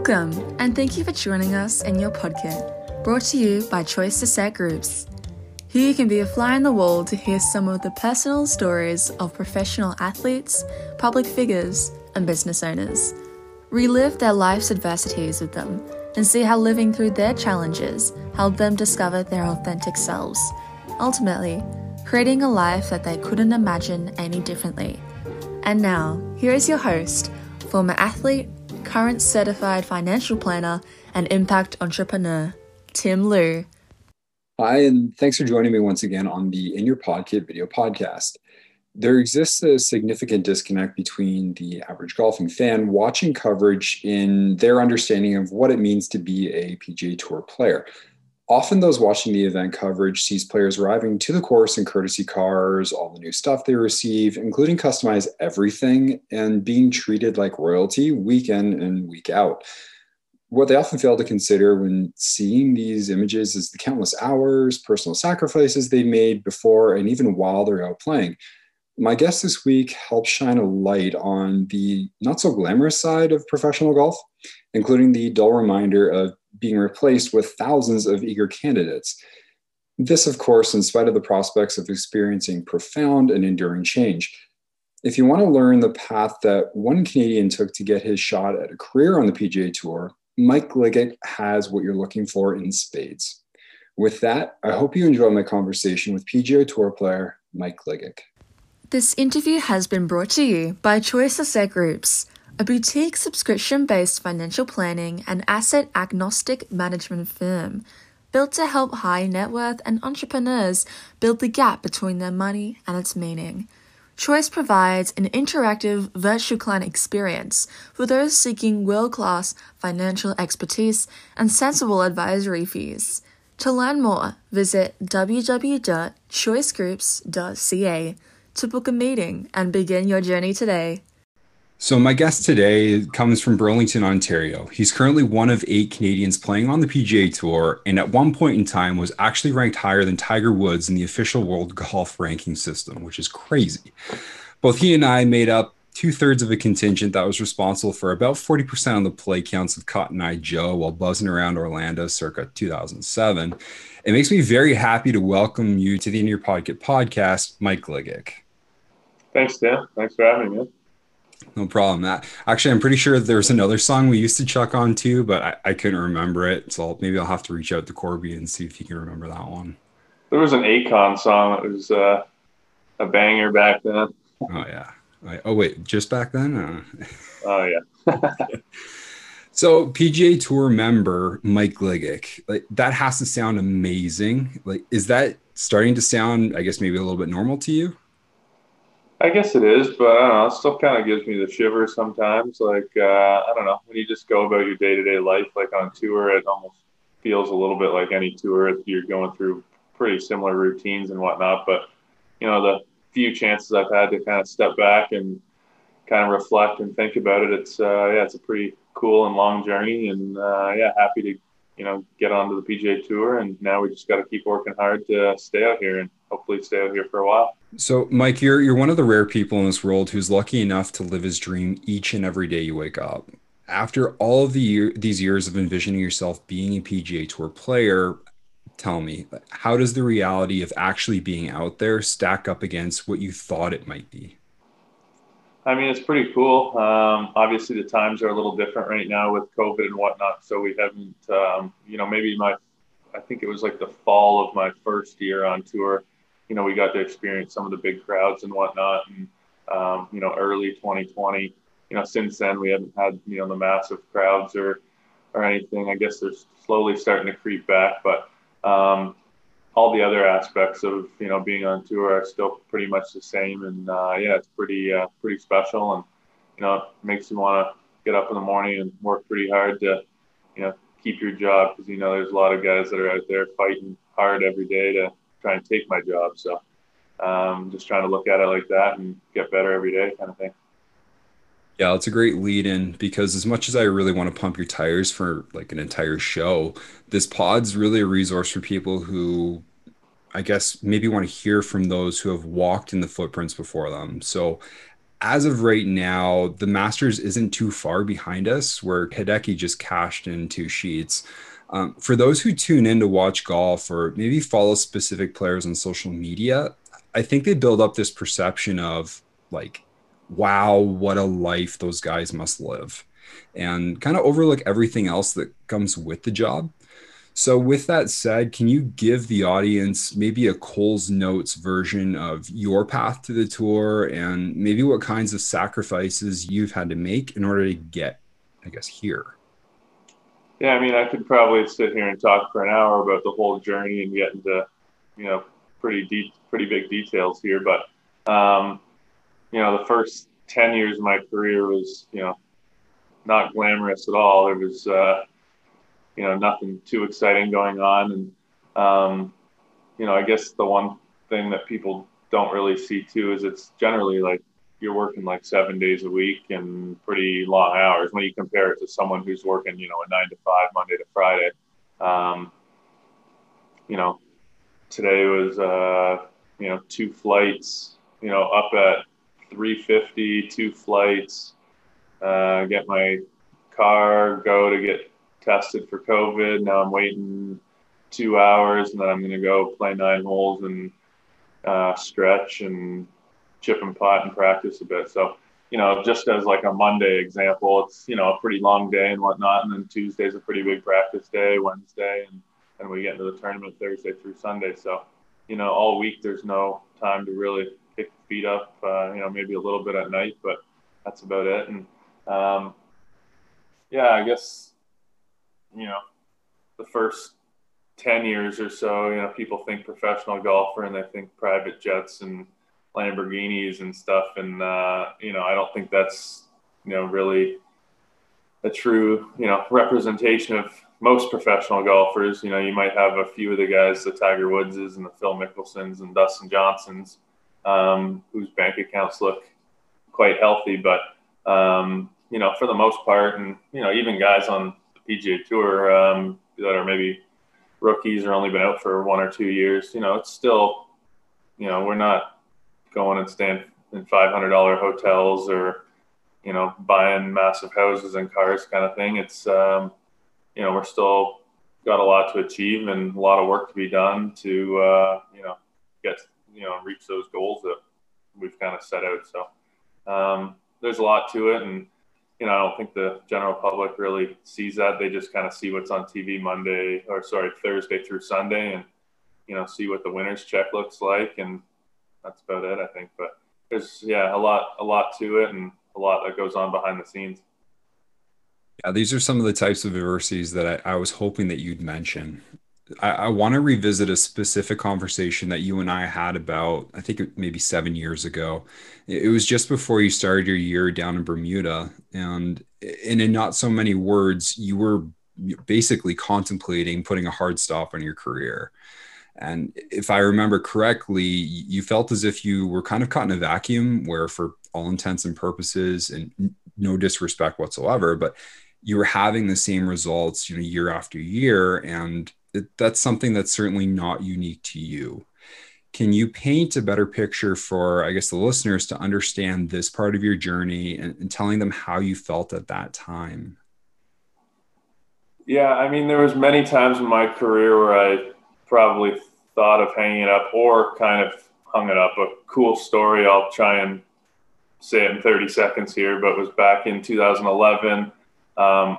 Welcome, and thank you for joining us in your podcast, brought to you by Choice Asset Groups. Here you can be a fly on the wall to hear some of the personal stories of professional athletes, public figures, and business owners. Relive their life's adversities with them and see how living through their challenges helped them discover their authentic selves, ultimately, creating a life that they couldn't imagine any differently. And now, here is your host, former athlete, current certified financial planner and impact entrepreneur, Tim Lu. Hi, and thanks for joining me once again on the In Your Podcket video podcast. There exists a significant disconnect between the average golfing fan watching coverage in their understanding of what it means to be a PGA Tour player. Often, those watching the event coverage sees players arriving to the course in courtesy cars, all the new stuff they receive, including customized everything, and being treated like royalty week in and week out. What they often fail to consider when seeing these images is the countless hours, personal sacrifices they made before and even while they're out playing. My guest this week helps shine a light on the not so glamorous side of professional golf, including the dull reminder of being replaced with thousands of eager candidates. This, of course, in spite of the prospects of experiencing profound and enduring change. If you want to learn the path that one Canadian took to get his shot at a career on the PGA Tour, Mike Gligic has what you're looking for in spades. With that, I hope you enjoy my conversation with PGA Tour player Mike Gligic. This interview has been brought to you by Choice Asset Groups a boutique subscription based financial planning and asset agnostic management firm built to help high net worth and entrepreneurs build the gap between their money and its meaning. Choice provides an interactive virtual client experience for those seeking world class financial expertise and sensible advisory fees. To learn more, visit www.choicegroups.ca to book a meeting and begin your journey today. So, my guest today comes from Burlington, Ontario. He's currently one of eight Canadians playing on the PGA Tour, and at one point in time was actually ranked higher than Tiger Woods in the official world golf ranking system, which is crazy. Both he and I made up two thirds of a contingent that was responsible for about 40% of the play counts of Cotton Eye Joe while buzzing around Orlando circa 2007. It makes me very happy to welcome you to the In Your Podcket podcast, Mike Gligic. Thanks, Dan. Thanks for having me. No problem. That actually, I'm pretty sure there's another song we used to chuck on too, but I, I couldn't remember it. So maybe I'll have to reach out to Corby and see if he can remember that one. There was an Akon song that was uh, a banger back then. Oh yeah. Oh wait, just back then. Uh... Oh yeah. so PGA Tour member Mike Gligic, like that has to sound amazing. Like, is that starting to sound? I guess maybe a little bit normal to you? I guess it is, but I don't know. It still kind of gives me the shivers sometimes. Like uh, I don't know when you just go about your day to day life, like on tour, it almost feels a little bit like any tour. If you're going through pretty similar routines and whatnot. But you know, the few chances I've had to kind of step back and kind of reflect and think about it, it's uh, yeah, it's a pretty cool and long journey. And uh, yeah, happy to you know get onto the PGA Tour. And now we just got to keep working hard to stay out here and hopefully stay out here for a while. So, Mike, you're you're one of the rare people in this world who's lucky enough to live his dream each and every day you wake up. After all of the year, these years of envisioning yourself being a PGA Tour player, tell me, how does the reality of actually being out there stack up against what you thought it might be? I mean, it's pretty cool. Um, obviously, the times are a little different right now with COVID and whatnot. So we haven't, um, you know, maybe my, I think it was like the fall of my first year on tour you know, we got to experience some of the big crowds and whatnot. And, um, you know, early 2020, you know, since then we haven't had, you know, the massive crowds or, or anything. I guess they're slowly starting to creep back, but, um, all the other aspects of, you know, being on tour are still pretty much the same. And, uh, yeah, it's pretty, uh, pretty special. And, you know, it makes you want to get up in the morning and work pretty hard to, you know, keep your job because, you know, there's a lot of guys that are out there fighting hard every day to, try and take my job. So um, just trying to look at it like that and get better every day kind of thing. Yeah, it's a great lead in because as much as I really want to pump your tires for like an entire show, this pod's really a resource for people who I guess maybe want to hear from those who have walked in the footprints before them. So as of right now, the Masters isn't too far behind us, where Hideki just cashed in two sheets. Um, for those who tune in to watch golf or maybe follow specific players on social media, I think they build up this perception of like, wow, what a life those guys must live, and kind of overlook everything else that comes with the job. So, with that said, can you give the audience maybe a Cole's Notes version of your path to the tour and maybe what kinds of sacrifices you've had to make in order to get, I guess, here? Yeah, I mean, I could probably sit here and talk for an hour about the whole journey and get into, you know, pretty deep, pretty big details here. But, um, you know, the first 10 years of my career was, you know, not glamorous at all. There was, uh, you know, nothing too exciting going on. And, um, you know, I guess the one thing that people don't really see too is it's generally like you're working like seven days a week and pretty long hours when you compare it to someone who's working, you know, a nine to five, Monday to Friday. Um, you know, today was, uh, you know, two flights, you know, up at 350, two flights, uh, get my car, go to get tested for COVID. Now I'm waiting two hours, and then I'm going to go play nine holes and uh, stretch and chip and putt and practice a bit. So, you know, just as like a Monday example, it's you know a pretty long day and whatnot, and then Tuesday's a pretty big practice day, Wednesday, and and we get into the tournament Thursday through Sunday. So, you know, all week there's no time to really kick feet up. Uh, you know, maybe a little bit at night, but that's about it. And um, yeah, I guess you know, the first 10 years or so, you know, people think professional golfer and they think private jets and Lamborghinis and stuff. And, uh, you know, I don't think that's, you know, really a true, you know, representation of most professional golfers. You know, you might have a few of the guys, the Tiger Woodses and the Phil Mickelsons and Dustin Johnsons, um, whose bank accounts look quite healthy. But, um, you know, for the most part, and, you know, even guys on the PGA Tour um, that are maybe rookies or only been out for one or two years, you know, it's still, you know, we're not going and staying in $500 hotels or, you know, buying massive houses and cars kind of thing. It's, um, you know, we're still got a lot to achieve and a lot of work to be done to, uh, you know, get, you know, reach those goals that we've kind of set out. So um, there's a lot to it. And, you know, I don't think the general public really sees that. They just kind of see what's on TV Monday or sorry, Thursday through Sunday and, you know, see what the winner's check looks like. And that's about it, I think. But there's, yeah, a lot, a lot to it and a lot that goes on behind the scenes. Yeah, these are some of the types of adversities that I, I was hoping that you'd mention. I, I want to revisit a specific conversation that you and I had about, I think maybe seven years ago. It was just before you started your year down in Bermuda. And, and in not so many words, you were basically contemplating putting a hard stop on your career. And if I remember correctly, you felt as if you were kind of caught in a vacuum where, for all intents and purposes, and no disrespect whatsoever, but you were having the same results, you know, year after year. And it, that's something that's certainly not unique to you. Can you paint a better picture for, I guess, the listeners to understand this part of your journey and, and telling them how you felt at that time? Yeah, I mean, there was many times in my career where I probably thought of hanging it up or kind of hung it up. A cool story. I'll try and say it in 30 seconds here, but was back in 2011. Um,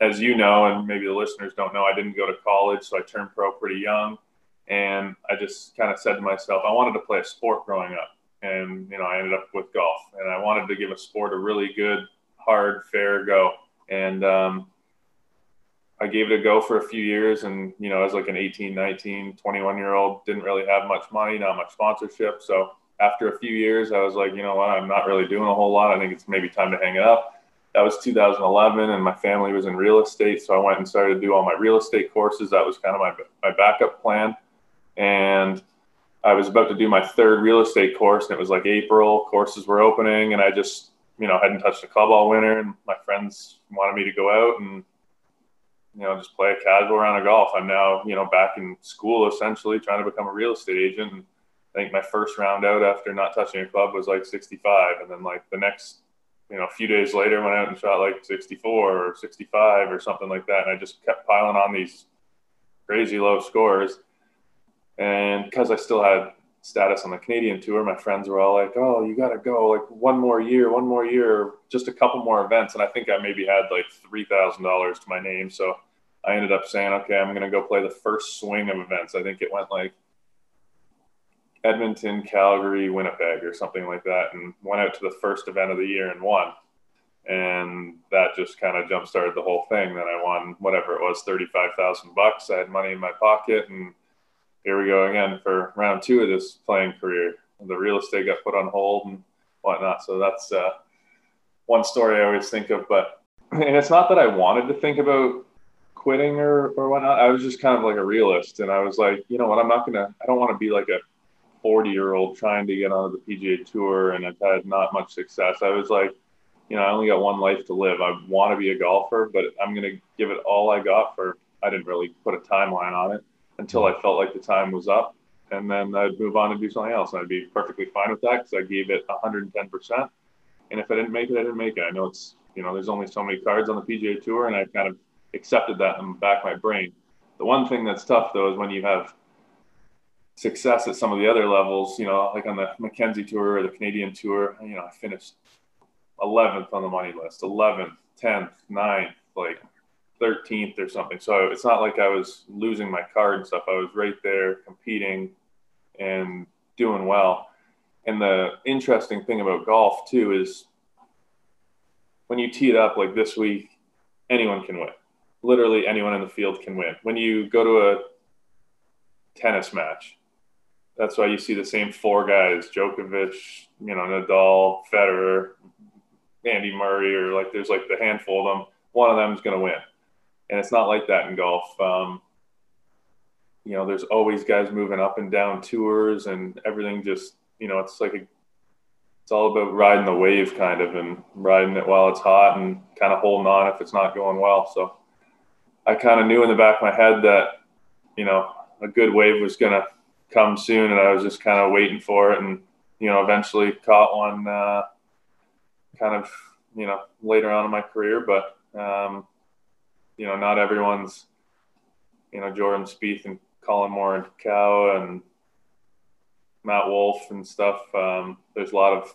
as you know, and maybe the listeners don't know, I didn't go to college, so I turned pro pretty young. And I just kind of said to myself, I wanted to play a sport growing up. And, you know, I ended up with golf. And I wanted to give a sport a really good, hard, fair go. And um, I gave it a go for a few years. And, you know, as like an 18, 19, 21 year old, didn't really have much money, not much sponsorship. So after a few years, I was like, you know what, I'm not really doing a whole lot. I think it's maybe time to hang it up that was 2011 and my family was in real estate so i went and started to do all my real estate courses that was kind of my, my backup plan and i was about to do my third real estate course and it was like april courses were opening and i just you know hadn't touched a club all winter and my friends wanted me to go out and you know just play a casual round of golf i'm now you know back in school essentially trying to become a real estate agent and I think my first round out after not touching a club was like 65, and then like the next, you know, a few days later, went out and shot like 64 or 65 or something like that, and I just kept piling on these crazy low scores. And because I still had status on the Canadian tour, my friends were all like, "Oh, you got to go! Like one more year, one more year, just a couple more events." And I think I maybe had like three thousand dollars to my name, so I ended up saying, "Okay, I'm going to go play the first swing of events." I think it went like Edmonton, Calgary, Winnipeg, or something like that, and went out to the first event of the year and won. And that just kind of jump started the whole thing. Then I won whatever it was, thirty-five thousand bucks. I had money in my pocket, and here we go again for round two of this playing career. The real estate got put on hold and whatnot. So that's uh, one story I always think of. But and it's not that I wanted to think about quitting or, or whatnot. I was just kind of like a realist. And I was like, you know what, I'm not to, I don't want to be like a 40 year old trying to get onto the PGA Tour and I've had not much success. I was like, you know, I only got one life to live. I want to be a golfer, but I'm to give it all I got for. I didn't really put a timeline on it until I felt like the time was up, and then I'd move on and do something else, and I'd be perfectly fine with that because I gave it 110 percent. And if I didn't make it, I didn't make it. I know it's you know there's only so many cards on the PGA Tour, and I kind of accepted that in the back of my brain. The one thing that's tough though is when you have success at some of the other levels, you know, like on the Mackenzie Tour or the Canadian Tour, you know, I finished 11th on the money list, 11th, 10th, 9th, like 13th or something. So it's not like I was losing my card and stuff. I was right there competing and doing well. And the interesting thing about golf too is when you tee it up like this week, anyone can win. Literally anyone in the field can win. When you go to a tennis match, that's why you see the same four guys: Djokovic, you know, Nadal, Federer, Andy Murray, or like there's like the handful of them. One of them is going to win, and it's not like that in golf. Um, you know, there's always guys moving up and down tours, and everything just you know, it's like a, it's all about riding the wave, kind of, and riding it while it's hot, and kind of holding on if it's not going well. So, I kind of knew in the back of my head that you know a good wave was going to come soon, and I was just kind of waiting for it, and you know, eventually caught one, uh, kind of, you know, later on in my career. But um, you know, not everyone's, you know, Jordan Spieth and Colin Moore and Cow and Matt Wolff and stuff. Um, there's a lot of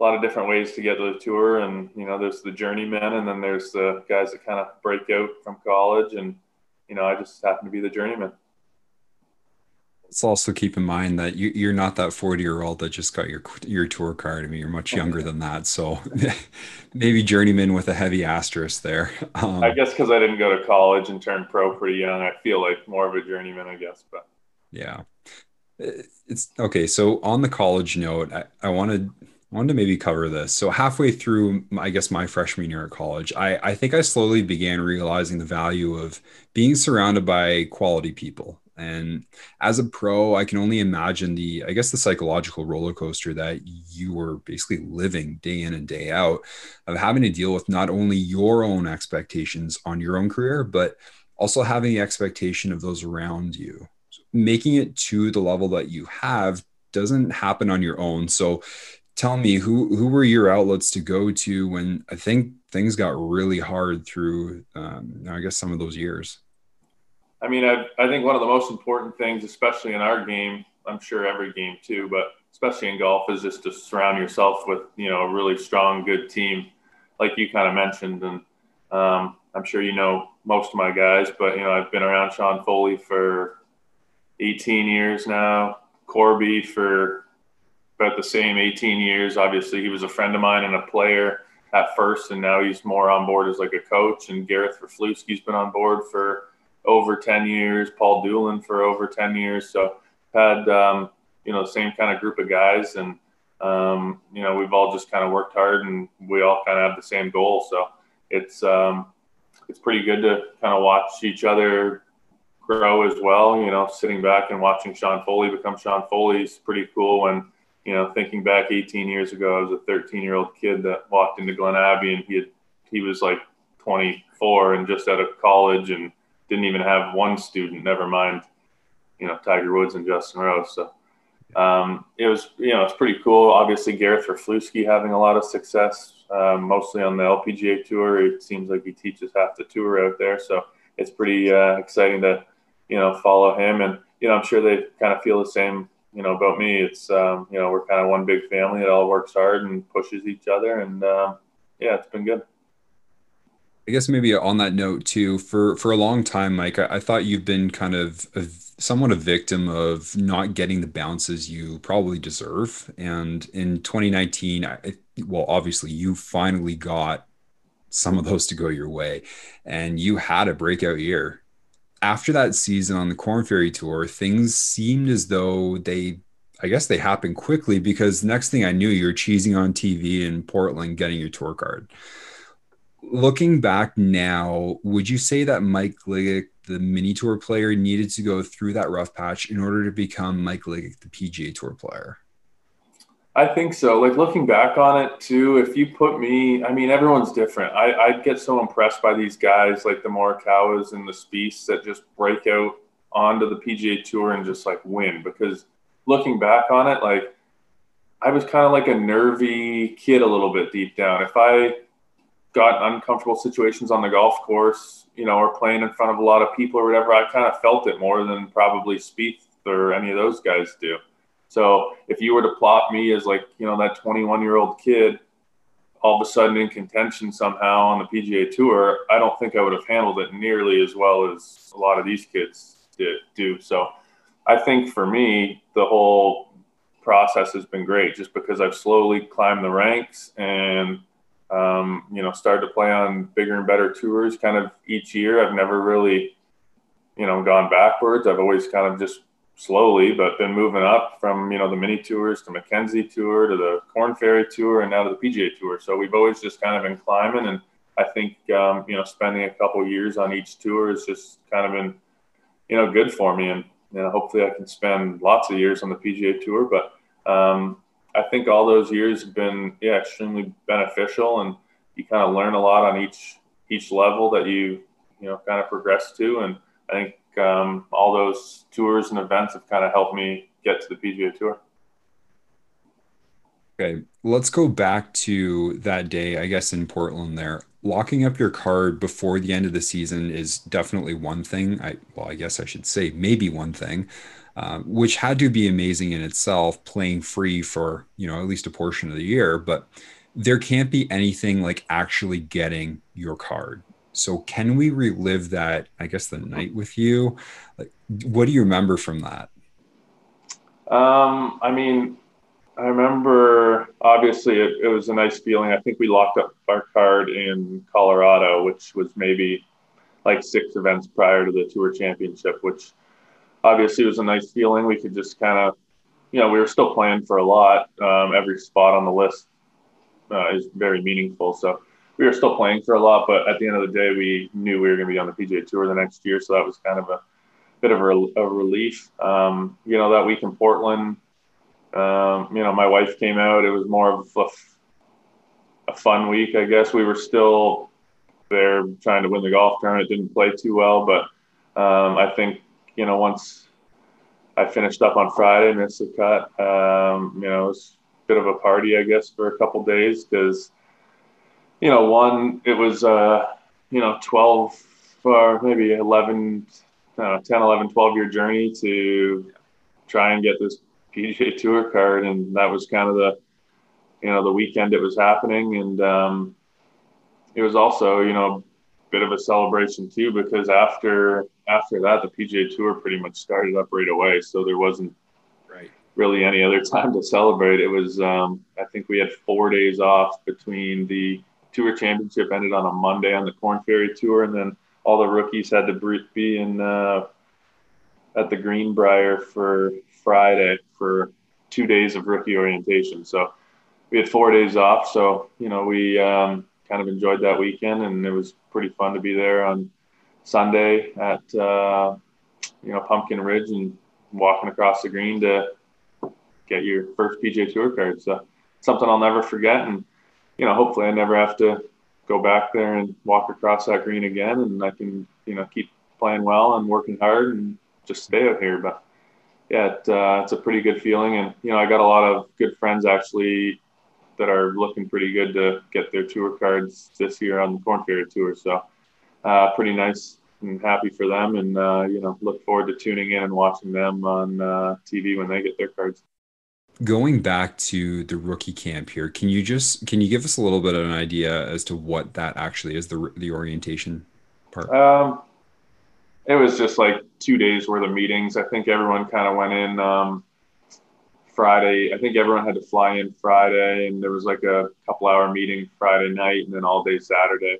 a lot of different ways to get to the tour, and you know, there's the journeymen, and then there's the guys that kind of break out from college, and you know, I just happen to be the journeyman let's also keep in mind that you, you're not that 40 year old that just got your your tour card. I mean, you're much younger than that. So maybe journeyman with a heavy asterisk there. Um, I guess because I didn't go to college and turn pro pretty young, I feel like more of a journeyman, I guess. But yeah, it's okay. So on the college note, I, I wanted wanted to maybe cover this. So halfway through, I guess my freshman year at college, I, I think I slowly began realizing the value of being surrounded by quality people. And as a pro, I can only imagine the, I guess, the psychological roller coaster that you were basically living day in and day out of having to deal with not only your own expectations on your own career, but also having the expectation of those around you. Making it to the level that you have doesn't happen on your own. So tell me who who were your outlets to go to when I think things got really hard through um, I guess some of those years. I mean, I, I think one of the most important things, especially in our game, I'm sure every game too, but especially in golf, is just to surround yourself with, you know, a really strong, good team, like you kind of mentioned. And um, I'm sure you know most of my guys, but, you know, I've been around Sean Foley for 18 years now, Corby for about the same 18 years. Obviously, he was a friend of mine and a player at first, and now he's more on board as like a coach. And Gareth Raflewski's been on board for over 10 years, Paul Doolin for over 10 years. So had, um, you know, the same kind of group of guys. And, um, you know, we've all just kind of worked hard and we all kind of have the same goal. So it's, um, it's pretty good to kind of watch each other grow as well. You know, sitting back and watching Sean Foley become Sean Foley is pretty cool when, you know, thinking back 18 years ago, I was a 13 year old kid that walked into Glen Abbey and he had, he was like 24 and just out of college and didn't even have one student, never mind, you know, Tiger Woods and Justin Rose. So um, it was you know it's pretty cool. Obviously, Gareth Raflewski having a lot of success, um, mostly on the LPGA tour. It seems like he teaches half the tour out there, so it's pretty uh, exciting to you know follow him. And you know I'm sure they kind of feel the same you know about me. It's um, you know we're kind of one big family that all works hard and pushes each other, and uh, yeah, it's been good. I guess maybe on that note too, for for a long time, Mike, I, I thought you've been kind of a, somewhat a victim of not getting the bounces you probably deserve. And in 2019, I, well, obviously, you finally got some of those to go your way, and you had a breakout year. After that season on the Corn Ferry Tour, things seemed as though they I guess they happened quickly because next thing I knew, you're cheesing on TV in Portland, getting your tour card looking back now, would you say that Mike Gligic, the mini tour player, needed to go through that rough patch in order to become Mike Gligic, the PGA Tour player? I think so. Like looking back on it too, if you put me, I mean, everyone's different. I, I get so impressed by these guys like the Morikawas and the Spieths that just break out onto the PGA Tour and just like win. Because looking back on it, like I was kind of like a nervy kid a little bit deep down. If I got uncomfortable situations on the golf course, you know, or playing in front of a lot of people or whatever, I kind of felt it more than probably Spieth or any of those guys do. So if you were to plot me as like, you know, that 21 year old kid all of a sudden in contention somehow on the PGA Tour, I don't think I would have handled it nearly as well as a lot of these kids did, do. So I think for me, the whole process has been great just because I've slowly climbed the ranks and um, you know, started to play on bigger and better tours kind of each year. I've never really, you know, gone backwards. I've always kind of just slowly, but been moving up from, you know, the mini tours to Mackenzie Tour to the Corn Ferry Tour and now to the PGA Tour. So we've always just kind of been climbing. And I think, um, you know, spending a couple years on each tour has just kind of been, you know, good for me. And, you know, hopefully I can spend lots of years on the PGA Tour. But, um, I think all those years have been yeah extremely beneficial, and you kind of learn a lot on each each level that you you know kind of progress to, and I think um, all those tours and events have kind of helped me get to the PGA Tour. Okay, let's go back to that day, I guess in Portland there. Locking up your card before the end of the season is definitely one thing. I well, I guess I should say maybe one thing. Um, which had to be amazing in itself, playing free for you know at least a portion of the year. But there can't be anything like actually getting your card. So can we relive that? I guess the night with you. Like, what do you remember from that? Um, I mean, I remember obviously it, it, was a nice feeling. I think we locked up our card in Colorado, which was maybe like six events prior to the tour championship, which obviously was a nice feeling. We could just kind of, you know, we were still playing for a lot. Um, every spot on the list uh, is very meaningful. So we were still playing for a lot, but at the end of the day, we knew we were going to be on the PGA Tour the next year. So that was kind of a bit of a, a relief. Um, you know, that week in Portland, um, you know, my wife came out. It was more of a, a fun week, I guess. We were still there trying to win the golf tournament. Didn't play too well, but um, I think you know, once I finished up on Friday, missed the cut, um, you know, it was a bit of a party, I guess, for a couple days because, you know, one, it was, uh, you know, 12 or maybe 11, know, 10, 11, 12 year journey to try and get this PGA Tour card. And that was kind of the, you know, the weekend it was happening. And um, it was also, you know, a bit of a celebration too because after after that the PGA Tour pretty much started up right away, so there wasn't right. really any other time to celebrate. It was um, I think we had four days off between the Tour Championship ended on a Monday on the Corn Ferry Tour, and then all the rookies had to be in uh, at the Greenbrier for Friday for two days of rookie orientation. So we had four days off. So you know we um, kind of enjoyed that weekend, and it was pretty fun to be there on Sunday at uh, you know Pumpkin Ridge and walking across the green to get your first PGA Tour card. So something I'll never forget, and you know hopefully I never have to go back there and walk across that green again, and I can you know keep playing well and working hard and just stay out here. But yeah, it, uh, it's a pretty good feeling. And, you know, I got a lot of good friends actually that are looking pretty good to get their tour cards this year on the Corn Ferry Tour. So, uh, pretty nice and happy for them. And, uh, you know, look forward to tuning in and watching them on uh, TV when they get their cards. Going back to the rookie camp here, can you just can you give us a little bit of an idea as to what that actually is the the orientation part? Um, it was just like two days worth of meetings. I think everyone kind of went in um, Friday. I think everyone had to fly in Friday, and there was like a couple hour meeting Friday night, and then all day Saturday.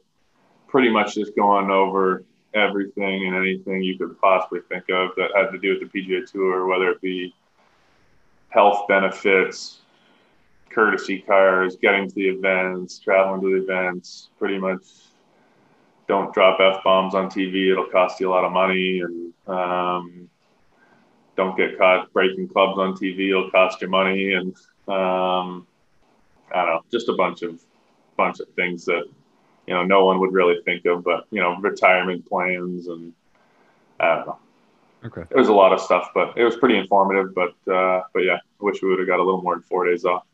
Pretty much just going over everything and anything you could possibly think of that had to do with the PGA Tour, whether it be health benefits, courtesy cars, getting to the events, traveling to the events, pretty much don't drop f bombs on TV. It'll cost you a lot of money, and um, don't get caught breaking clubs on TV. It'll cost you money, and um, I don't know, just a bunch of bunch of things that you know no one would really think of, but you know, retirement plans and I don't know. Okay. It was a lot of stuff, but it was pretty informative. But uh, but yeah, I wish we would have got a little more than four days off.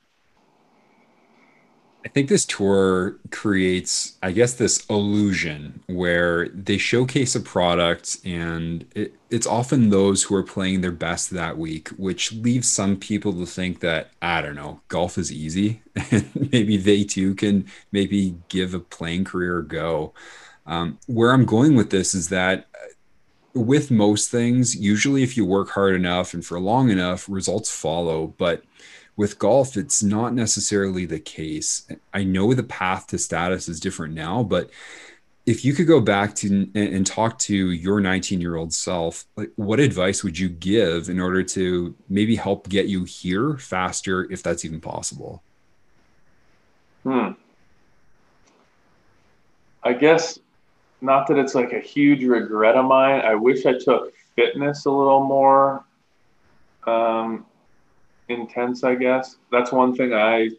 I think this tour creates, I guess, this illusion where they showcase a product and it, it's often those who are playing their best that week, which leaves some people to think that, I don't know, golf is easy. and maybe they too can maybe give a playing career a go. Um, where I'm going with this is that with most things, usually if you work hard enough and for long enough, results follow. But with golf, it's not necessarily the case. I know the path to status is different now, but if you could go back to and talk to your 19 year old self, like what advice would you give in order to maybe help get you here faster, if that's even possible? Hmm. I guess not that it's like a huge regret of mine. I wish I took fitness a little more um, intense, I guess. That's one thing I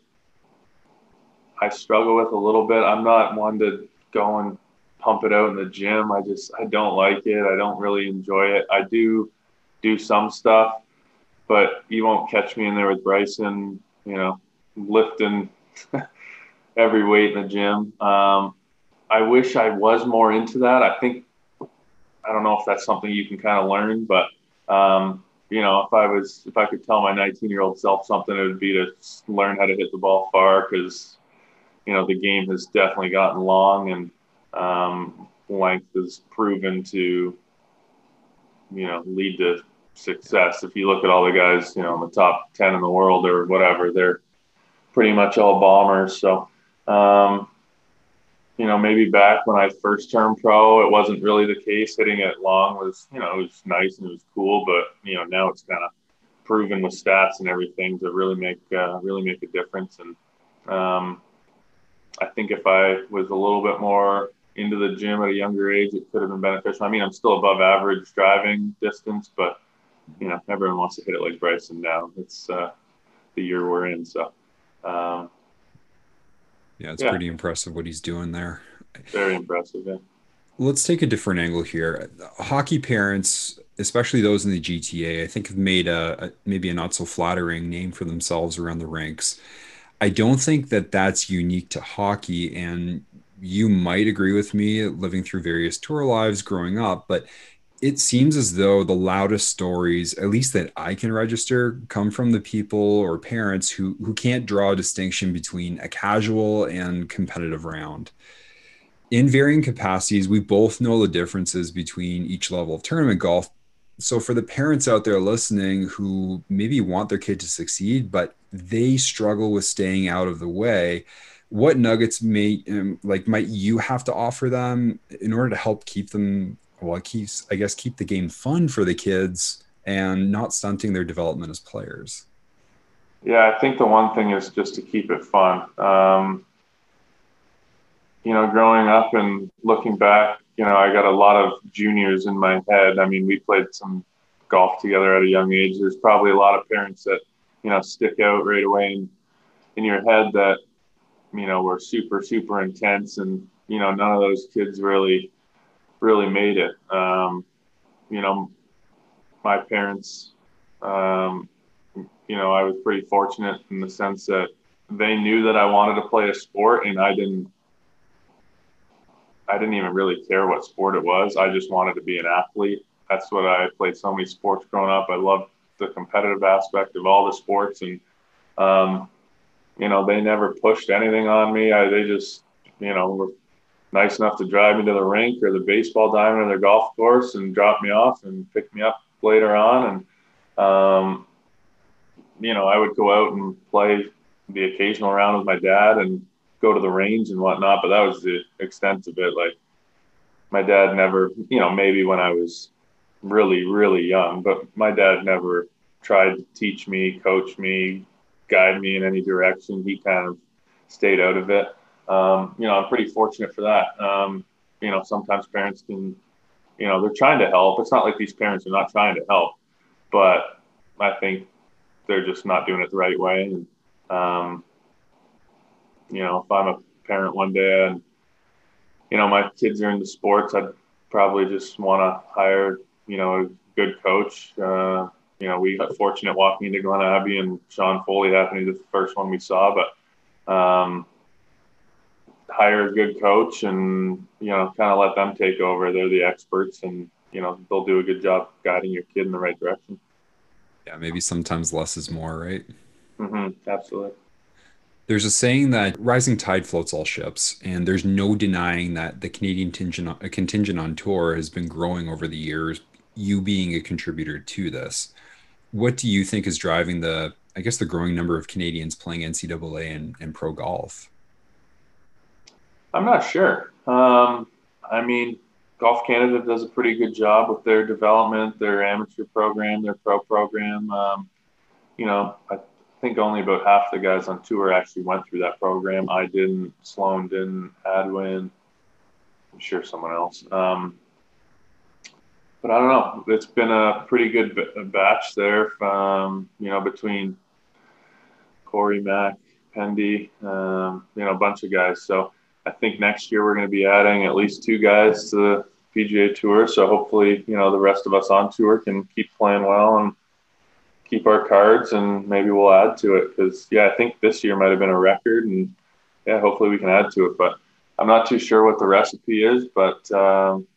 I struggle with a little bit. I'm not one to go and pump it out in the gym. I just I don't like it. I don't really enjoy it. I do do some stuff, but you won't catch me in there with Bryson, you know, lifting every weight in the gym. Um, I wish I was more into that. I think I don't know if that's something you can kind of learn, but um, you know, if I was, if I could tell my 19 year old self something, it would be to learn how to hit the ball far because, you know, the game has definitely gotten long and um, length is proven to, you know, lead to success. If you look at all the guys, you know, in the top 10 in the world or whatever, they're pretty much all bombers. So, um, you know, maybe back when I first turned pro, it wasn't really the case. Hitting it long was, you know, it was nice and it was cool, but you know, now it's kind of proven with stats and everything to really make uh, really make a difference. And um, I think if I was a little bit more into the gym at a younger age, it could have been beneficial. I mean, I'm still above average driving distance, but you know, everyone wants to hit it like Bryson now. It's uh, the year we're in, so. Um, yeah, it's yeah. pretty impressive what he's doing there. Very impressive, yeah. Let's take a different angle here. Hockey parents, especially those in the GTA, I think have made a, a maybe a not so flattering name for themselves around the ranks. I don't think that that's unique to hockey, and you might agree with me living through various tour lives growing up, but it seems as though the loudest stories, at least that I can register, come from the people or parents who who can't draw a distinction between a casual and competitive round. In varying capacities, we both know the differences between each level of tournament golf. So for the parents out there listening who maybe want their kid to succeed, but they struggle with staying out of the way, what nuggets may um, like might you have to offer them in order to help keep them well, it keeps, I guess, keep the game fun for the kids and not stunting their development as players. Yeah, I think the one thing is just to keep it fun. Um, you know, growing up and looking back, you know, I got a lot of juniors in my head. I mean, we played some golf together at a young age. There's probably a lot of parents that, you know, stick out right away in, in your head that, you know, were super, super intense. And, you know, none of those kids really really made it. Um, you know, my parents um, you know, I was pretty fortunate in the sense that they knew that I wanted to play a sport, and I didn't. I didn't even really care what sport it was. I just wanted to be an athlete. That's what I played so many sports growing up. I loved the competitive aspect of all the sports, and um, you know, they never pushed anything on me. I, they just, you know, were nice enough to drive me to the rink or the baseball diamond or the golf course and drop me off and pick me up later on. And, um, you know, I would go out and play the occasional round with my dad and go to the range and whatnot, but that was the extent of it. Like my dad never, you know, maybe when I was really, really young, but my dad never tried to teach me, coach me, guide me in any direction. He kind of stayed out of it um, you know, I'm pretty fortunate for that. Um, you know, sometimes parents can, you know, they're trying to help. It's not like these parents are not trying to help, but I think they're just not doing it the right way. And, um, you know, if I'm a parent one day and, you know, my kids are into sports, I'd probably just want to hire, you know, a good coach. Uh, you know, we got fortunate walking into Glen Abbey and Sean Foley happened to be the first one we saw, but, um, hire a good coach and you know kind of let them take over. They're the experts, and you know they'll do a good job guiding your kid in the right direction. Yeah, maybe sometimes less is more, right? Mm-hmm, absolutely. There's a saying that rising tide floats all ships, and there's no denying that the Canadian contingent, a contingent on tour has been growing over the years. You being a contributor to this, what do you think is driving the, I guess, the growing number of Canadians playing NCAA and, and pro golf? I'm not sure. Um, I mean, Golf Canada does a pretty good job with their development, their amateur program, their pro program. Um, you know, I think only about half the guys on tour actually went through that program. I didn't, Sloan didn't, Hadwin, I'm sure someone else. Um, but I don't know. It's been a pretty good batch there, um, you know, between Corey, Mack, Pendy, um, you know, a bunch of guys. So I think next year we're going to be adding at least two guys to the PGA Tour. So hopefully, you know, the rest of us on tour can keep playing well and keep our cards, and maybe we'll add to it. Because yeah, I think this year might have been a record, and yeah, hopefully we can add to it. But I'm not too sure what the recipe is, but um,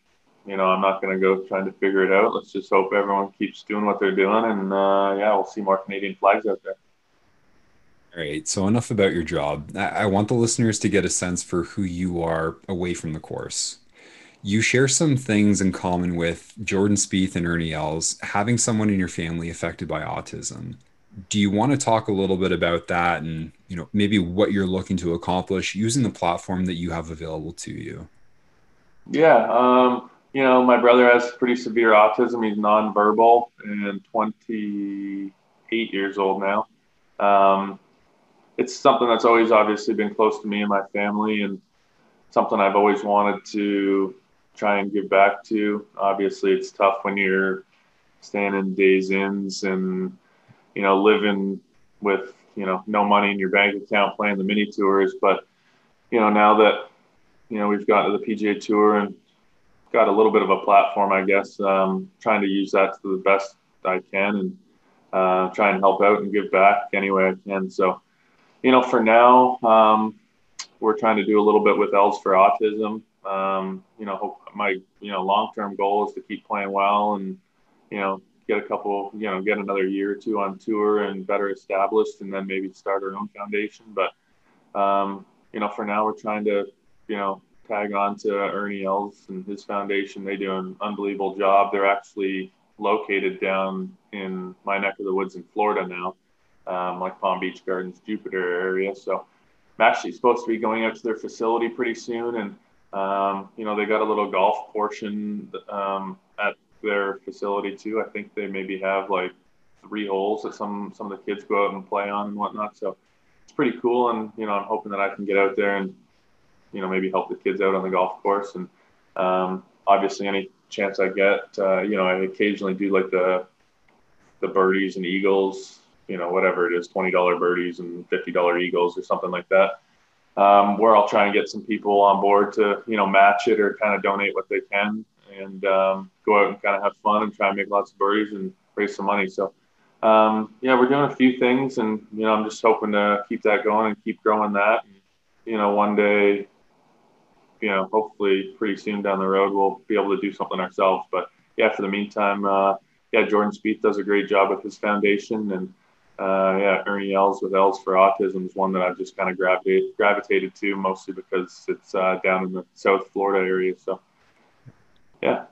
you know, I'm not going to go trying to figure it out. Let's just hope everyone keeps doing what they're doing, and uh, yeah, we'll see more Canadian flags out there. All right. So enough about your job. I want the listeners to get a sense for who you are away from the course. You share some things in common with Jordan Spieth and Ernie Els, having someone in your family affected by autism. Do you want to talk a little bit about that and, you know, maybe what you're looking to accomplish using the platform that you have available to you? Yeah. Um, you know, my brother has pretty severe autism. He's nonverbal and 28 years old now. Um, it's something that's always obviously been close to me and my family and something I've always wanted to try and give back to. Obviously, it's tough when you're staying in days inns and you know living with you know no money in your bank account playing the mini tours but you know now that you know we've gotten to the PGA tour and got a little bit of a platform I guess um, trying to use that to the best I can and uh, try and help out and give back any way I can so you know, for now, um, we're trying to do a little bit with Els for autism. Um, you know, my you know long term goal is to keep playing well and you know get a couple you know get another year or two on tour and better established, and then maybe start our own foundation. But um, you know, for now, we're trying to you know tag on to Ernie Els and his foundation. They do an unbelievable job. They're actually located down in my neck of the woods in Florida now um, like Palm Beach Gardens, Jupiter area. So I'm actually supposed to be going out to their facility pretty soon, and um, you know they got a little golf portion um, at their facility too. I think they maybe have like three holes that some some of the kids go out and play on and whatnot. So it's pretty cool, and you know I'm hoping that I can get out there and you know maybe help the kids out on the golf course, and um, obviously any chance I get, uh, you know I occasionally do like the the birdies and eagles you know, whatever it is, $20 birdies and $50 eagles or something like that. Um, where I'll try and get some people on board to, you know, match it or kind of donate what they can and um, go out and kind of have fun and try and make lots of birdies and raise some money. So um, yeah, we're doing a few things, and you know, I'm just hoping to keep that going and keep growing that. And, you know, one day, you know, hopefully pretty soon down the road, we'll be able to do something ourselves. But yeah, for the meantime, uh, yeah, Jordan Spieth does a great job with his foundation, and uh, yeah, Ernie Els with Els for Autism is one that I've just kind of gravitated gravitated to mostly because it's uh, down in the South Florida area. So yeah.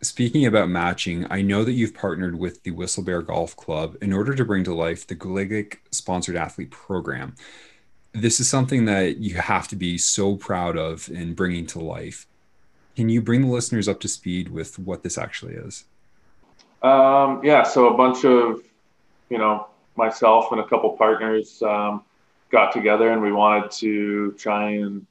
Speaking about matching, I know that you've partnered with the Whistle Bear Golf Club in order to bring to life the GLIGIC sponsored athlete program. This is something that you have to be so proud of in bringing to life. Can you bring the listeners up to speed with what this actually is? Um, yeah, so a bunch of, you know, myself and a couple partners um, got together and we wanted to try and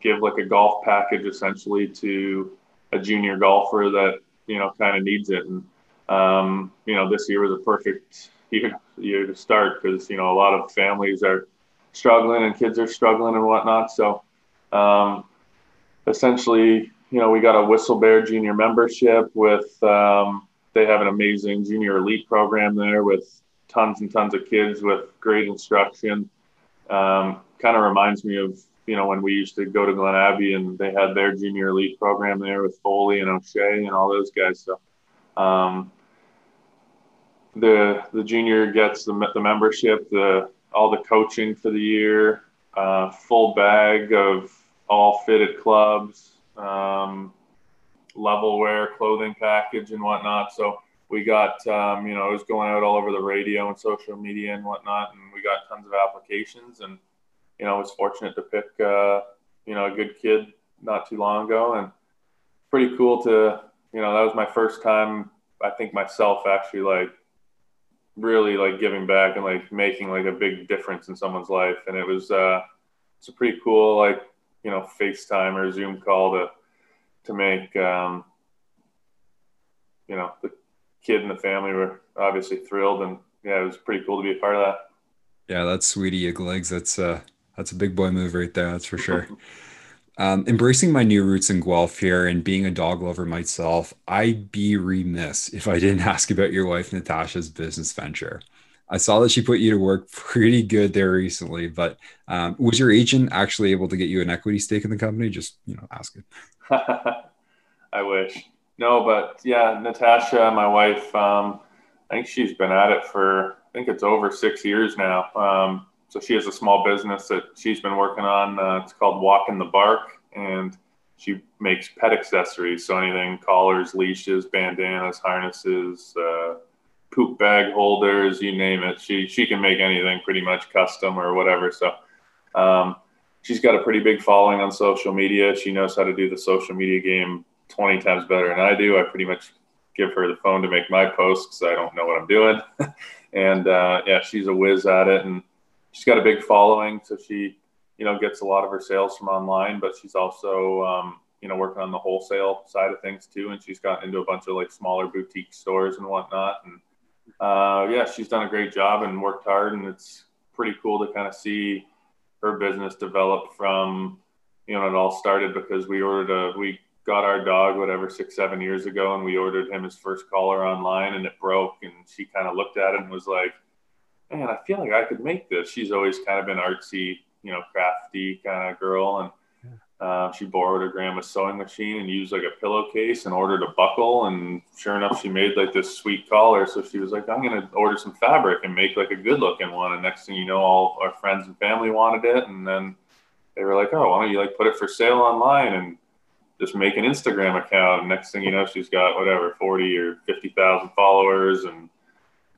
give like a golf package essentially to a junior golfer that you know kind of needs it. And um, you know, this year was a perfect year, year to start because you know a lot of families are struggling and kids are struggling and whatnot. So um, essentially, you know, we got a Whistle Bear Junior membership with. Um, they have an amazing junior elite program there with tons and tons of kids with great instruction. Um, kind of reminds me of you know, when we used to go to Glen Abbey and they had their junior elite program there with Foley and O'Shea and all those guys. So, um, the the junior gets the the membership, the all the coaching for the year, uh, full bag of all fitted clubs, um, Levelwear clothing package and whatnot. So we got um, you know it was going out all over the radio and social media and whatnot, and we got tons of applications and you know, I was fortunate to pick, uh, you know, a good kid not too long ago and pretty cool to, you know, that was my first time, I think myself actually like really like giving back and like making like a big difference in someone's life. And it was, uh, it's a pretty cool, like, you know, FaceTime or Zoom call to, to make, um, you know, the kid and the family were obviously thrilled and yeah, it was pretty cool to be a part of that. Yeah, that's sweetie legs. That's uh that's a big boy move right there. That's for sure. Um, embracing my new roots in Guelph here and being a dog lover myself, I'd be remiss if I didn't ask about your wife Natasha's business venture. I saw that she put you to work pretty good there recently, but um, was your agent actually able to get you an equity stake in the company? Just you know, ask it. I wish. No, but yeah, Natasha, my wife. Um, I think she's been at it for I think it's over six years now. Um, so she has a small business that she's been working on. Uh, it's called Walk in the Bark, and she makes pet accessories. So anything collars, leashes, bandanas, harnesses, uh, poop bag holders, you name it. She she can make anything pretty much custom or whatever. So um, she's got a pretty big following on social media. She knows how to do the social media game 20 times better than I do. I pretty much give her the phone to make my posts because I don't know what I'm doing. and uh, yeah, she's a whiz at it. And she's got a big following, so she you know gets a lot of her sales from online, but she's also um, you know working on the wholesale side of things too, and she's gotten into a bunch of like smaller boutique stores and whatnot, and uh, yeah, she's done a great job and worked hard, and it's pretty cool to kind of see her business develop from you know it all started because we ordered a we got our dog whatever six seven years ago and we ordered him his first collar online and it broke and she kind of looked at it and was like man, I feel like I could make this. She's always kind of been artsy, you know, crafty kind of girl. And uh, she borrowed her grandma's sewing machine and used like a pillowcase and ordered a buckle. And sure enough, she made like this sweet collar. So she was like, I'm going to order some fabric and make like a good looking one. And next thing you know, all our friends and family wanted it. And then they were like, oh, why don't you like put it for sale online and just make an Instagram account. Next thing you know, she's got whatever, 40 or 50,000 followers and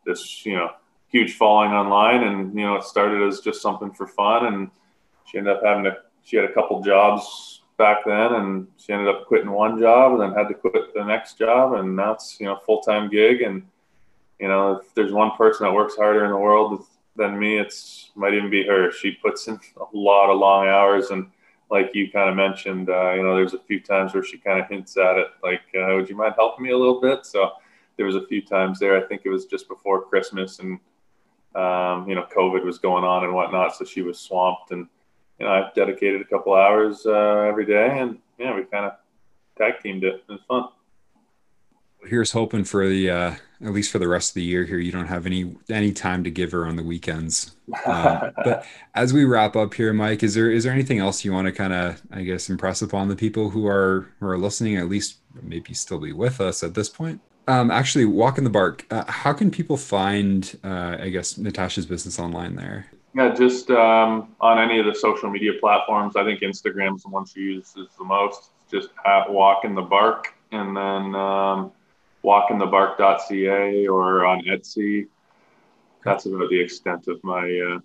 this, you know, huge following online, and you know, it started as just something for fun, and she ended up having to. She had a couple jobs back then, and she ended up quitting one job, and then had to quit the next job, and now it's you know full time gig, and you know, if there's one person that works harder in the world than me, it's might even be her. She puts in a lot of long hours, and like you kind of mentioned, uh, you know, there's a few times where she kind of hints at it, like, uh, "Would you mind helping me a little bit?" So there was a few times there. I think it was just before Christmas, and um, you know, COVID was going on and whatnot, so she was swamped. And you know, I dedicated a couple hours uh, every day, and yeah, we kind of tag teamed it. It was fun. Here's hoping for the uh, at least for the rest of the year here. You don't have any any time to give her on the weekends. Um, but as we wrap up here, Mike, is there is there anything else you want to kind of I guess impress upon the people who are who are listening? At least maybe still be with us at this point. Um, actually, walk in the bark. Uh, how can people find uh, I guess Natasha's business online there? Yeah, just um, on any of the social media platforms. I think Instagram's the one she uses the most. Just at Walk in the Bark, and then um, walkinthebark.ca or on Etsy. That's about the extent of my uh,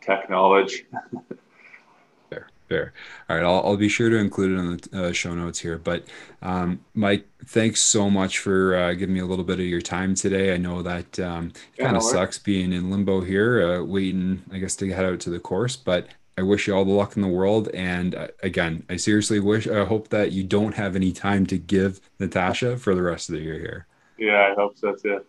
tech knowledge. fair, fair. All right, I'll, I'll be sure to include it in the uh, show notes here. But um, Mike, thanks so much for uh, giving me a little bit of your time today. I know that um, it yeah, kind of no sucks being in limbo here, uh, waiting, I guess, to head out to the course, but I wish you all the luck in the world. And uh, again, I seriously wish, I hope that you don't have any time to give Natasha for the rest of the year here. Yeah, I hope so too.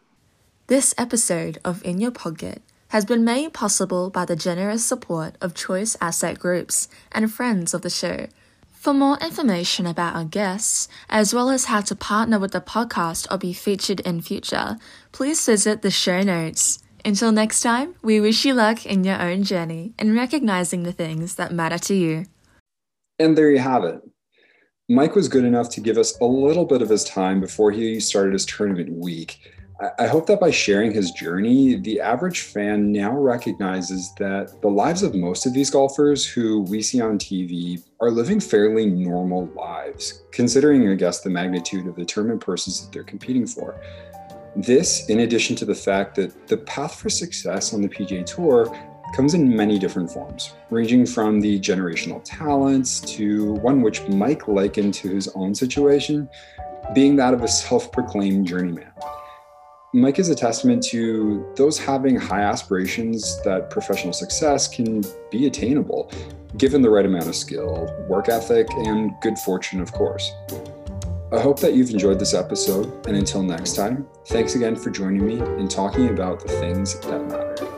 This episode of In Your Podcket has been made possible by the generous support of Choice Asset Groups and friends of the show. For more information about our guests, as well as how to partner with the podcast or be featured in future, please visit the show notes. Until next time, we wish you luck in your own journey in recognizing the things that matter to you. And there you have it. Mike was good enough to give us a little bit of his time before he started his tournament week. I hope that by sharing his journey, the average fan now recognizes that the lives of most of these golfers who we see on TV are living fairly normal lives, considering, I guess, the magnitude of the tournament purses that they're competing for. This, in addition to the fact that the path for success on the PGA Tour comes in many different forms, ranging from the generational talents to one which Mike likened to his own situation, being that of a self proclaimed journeyman. Mike is a testament to those having high aspirations that professional success can be attainable, given the right amount of skill, work ethic, and good fortune, of course. I hope that you've enjoyed this episode, and until next time, thanks again for joining me in talking about the things that matter.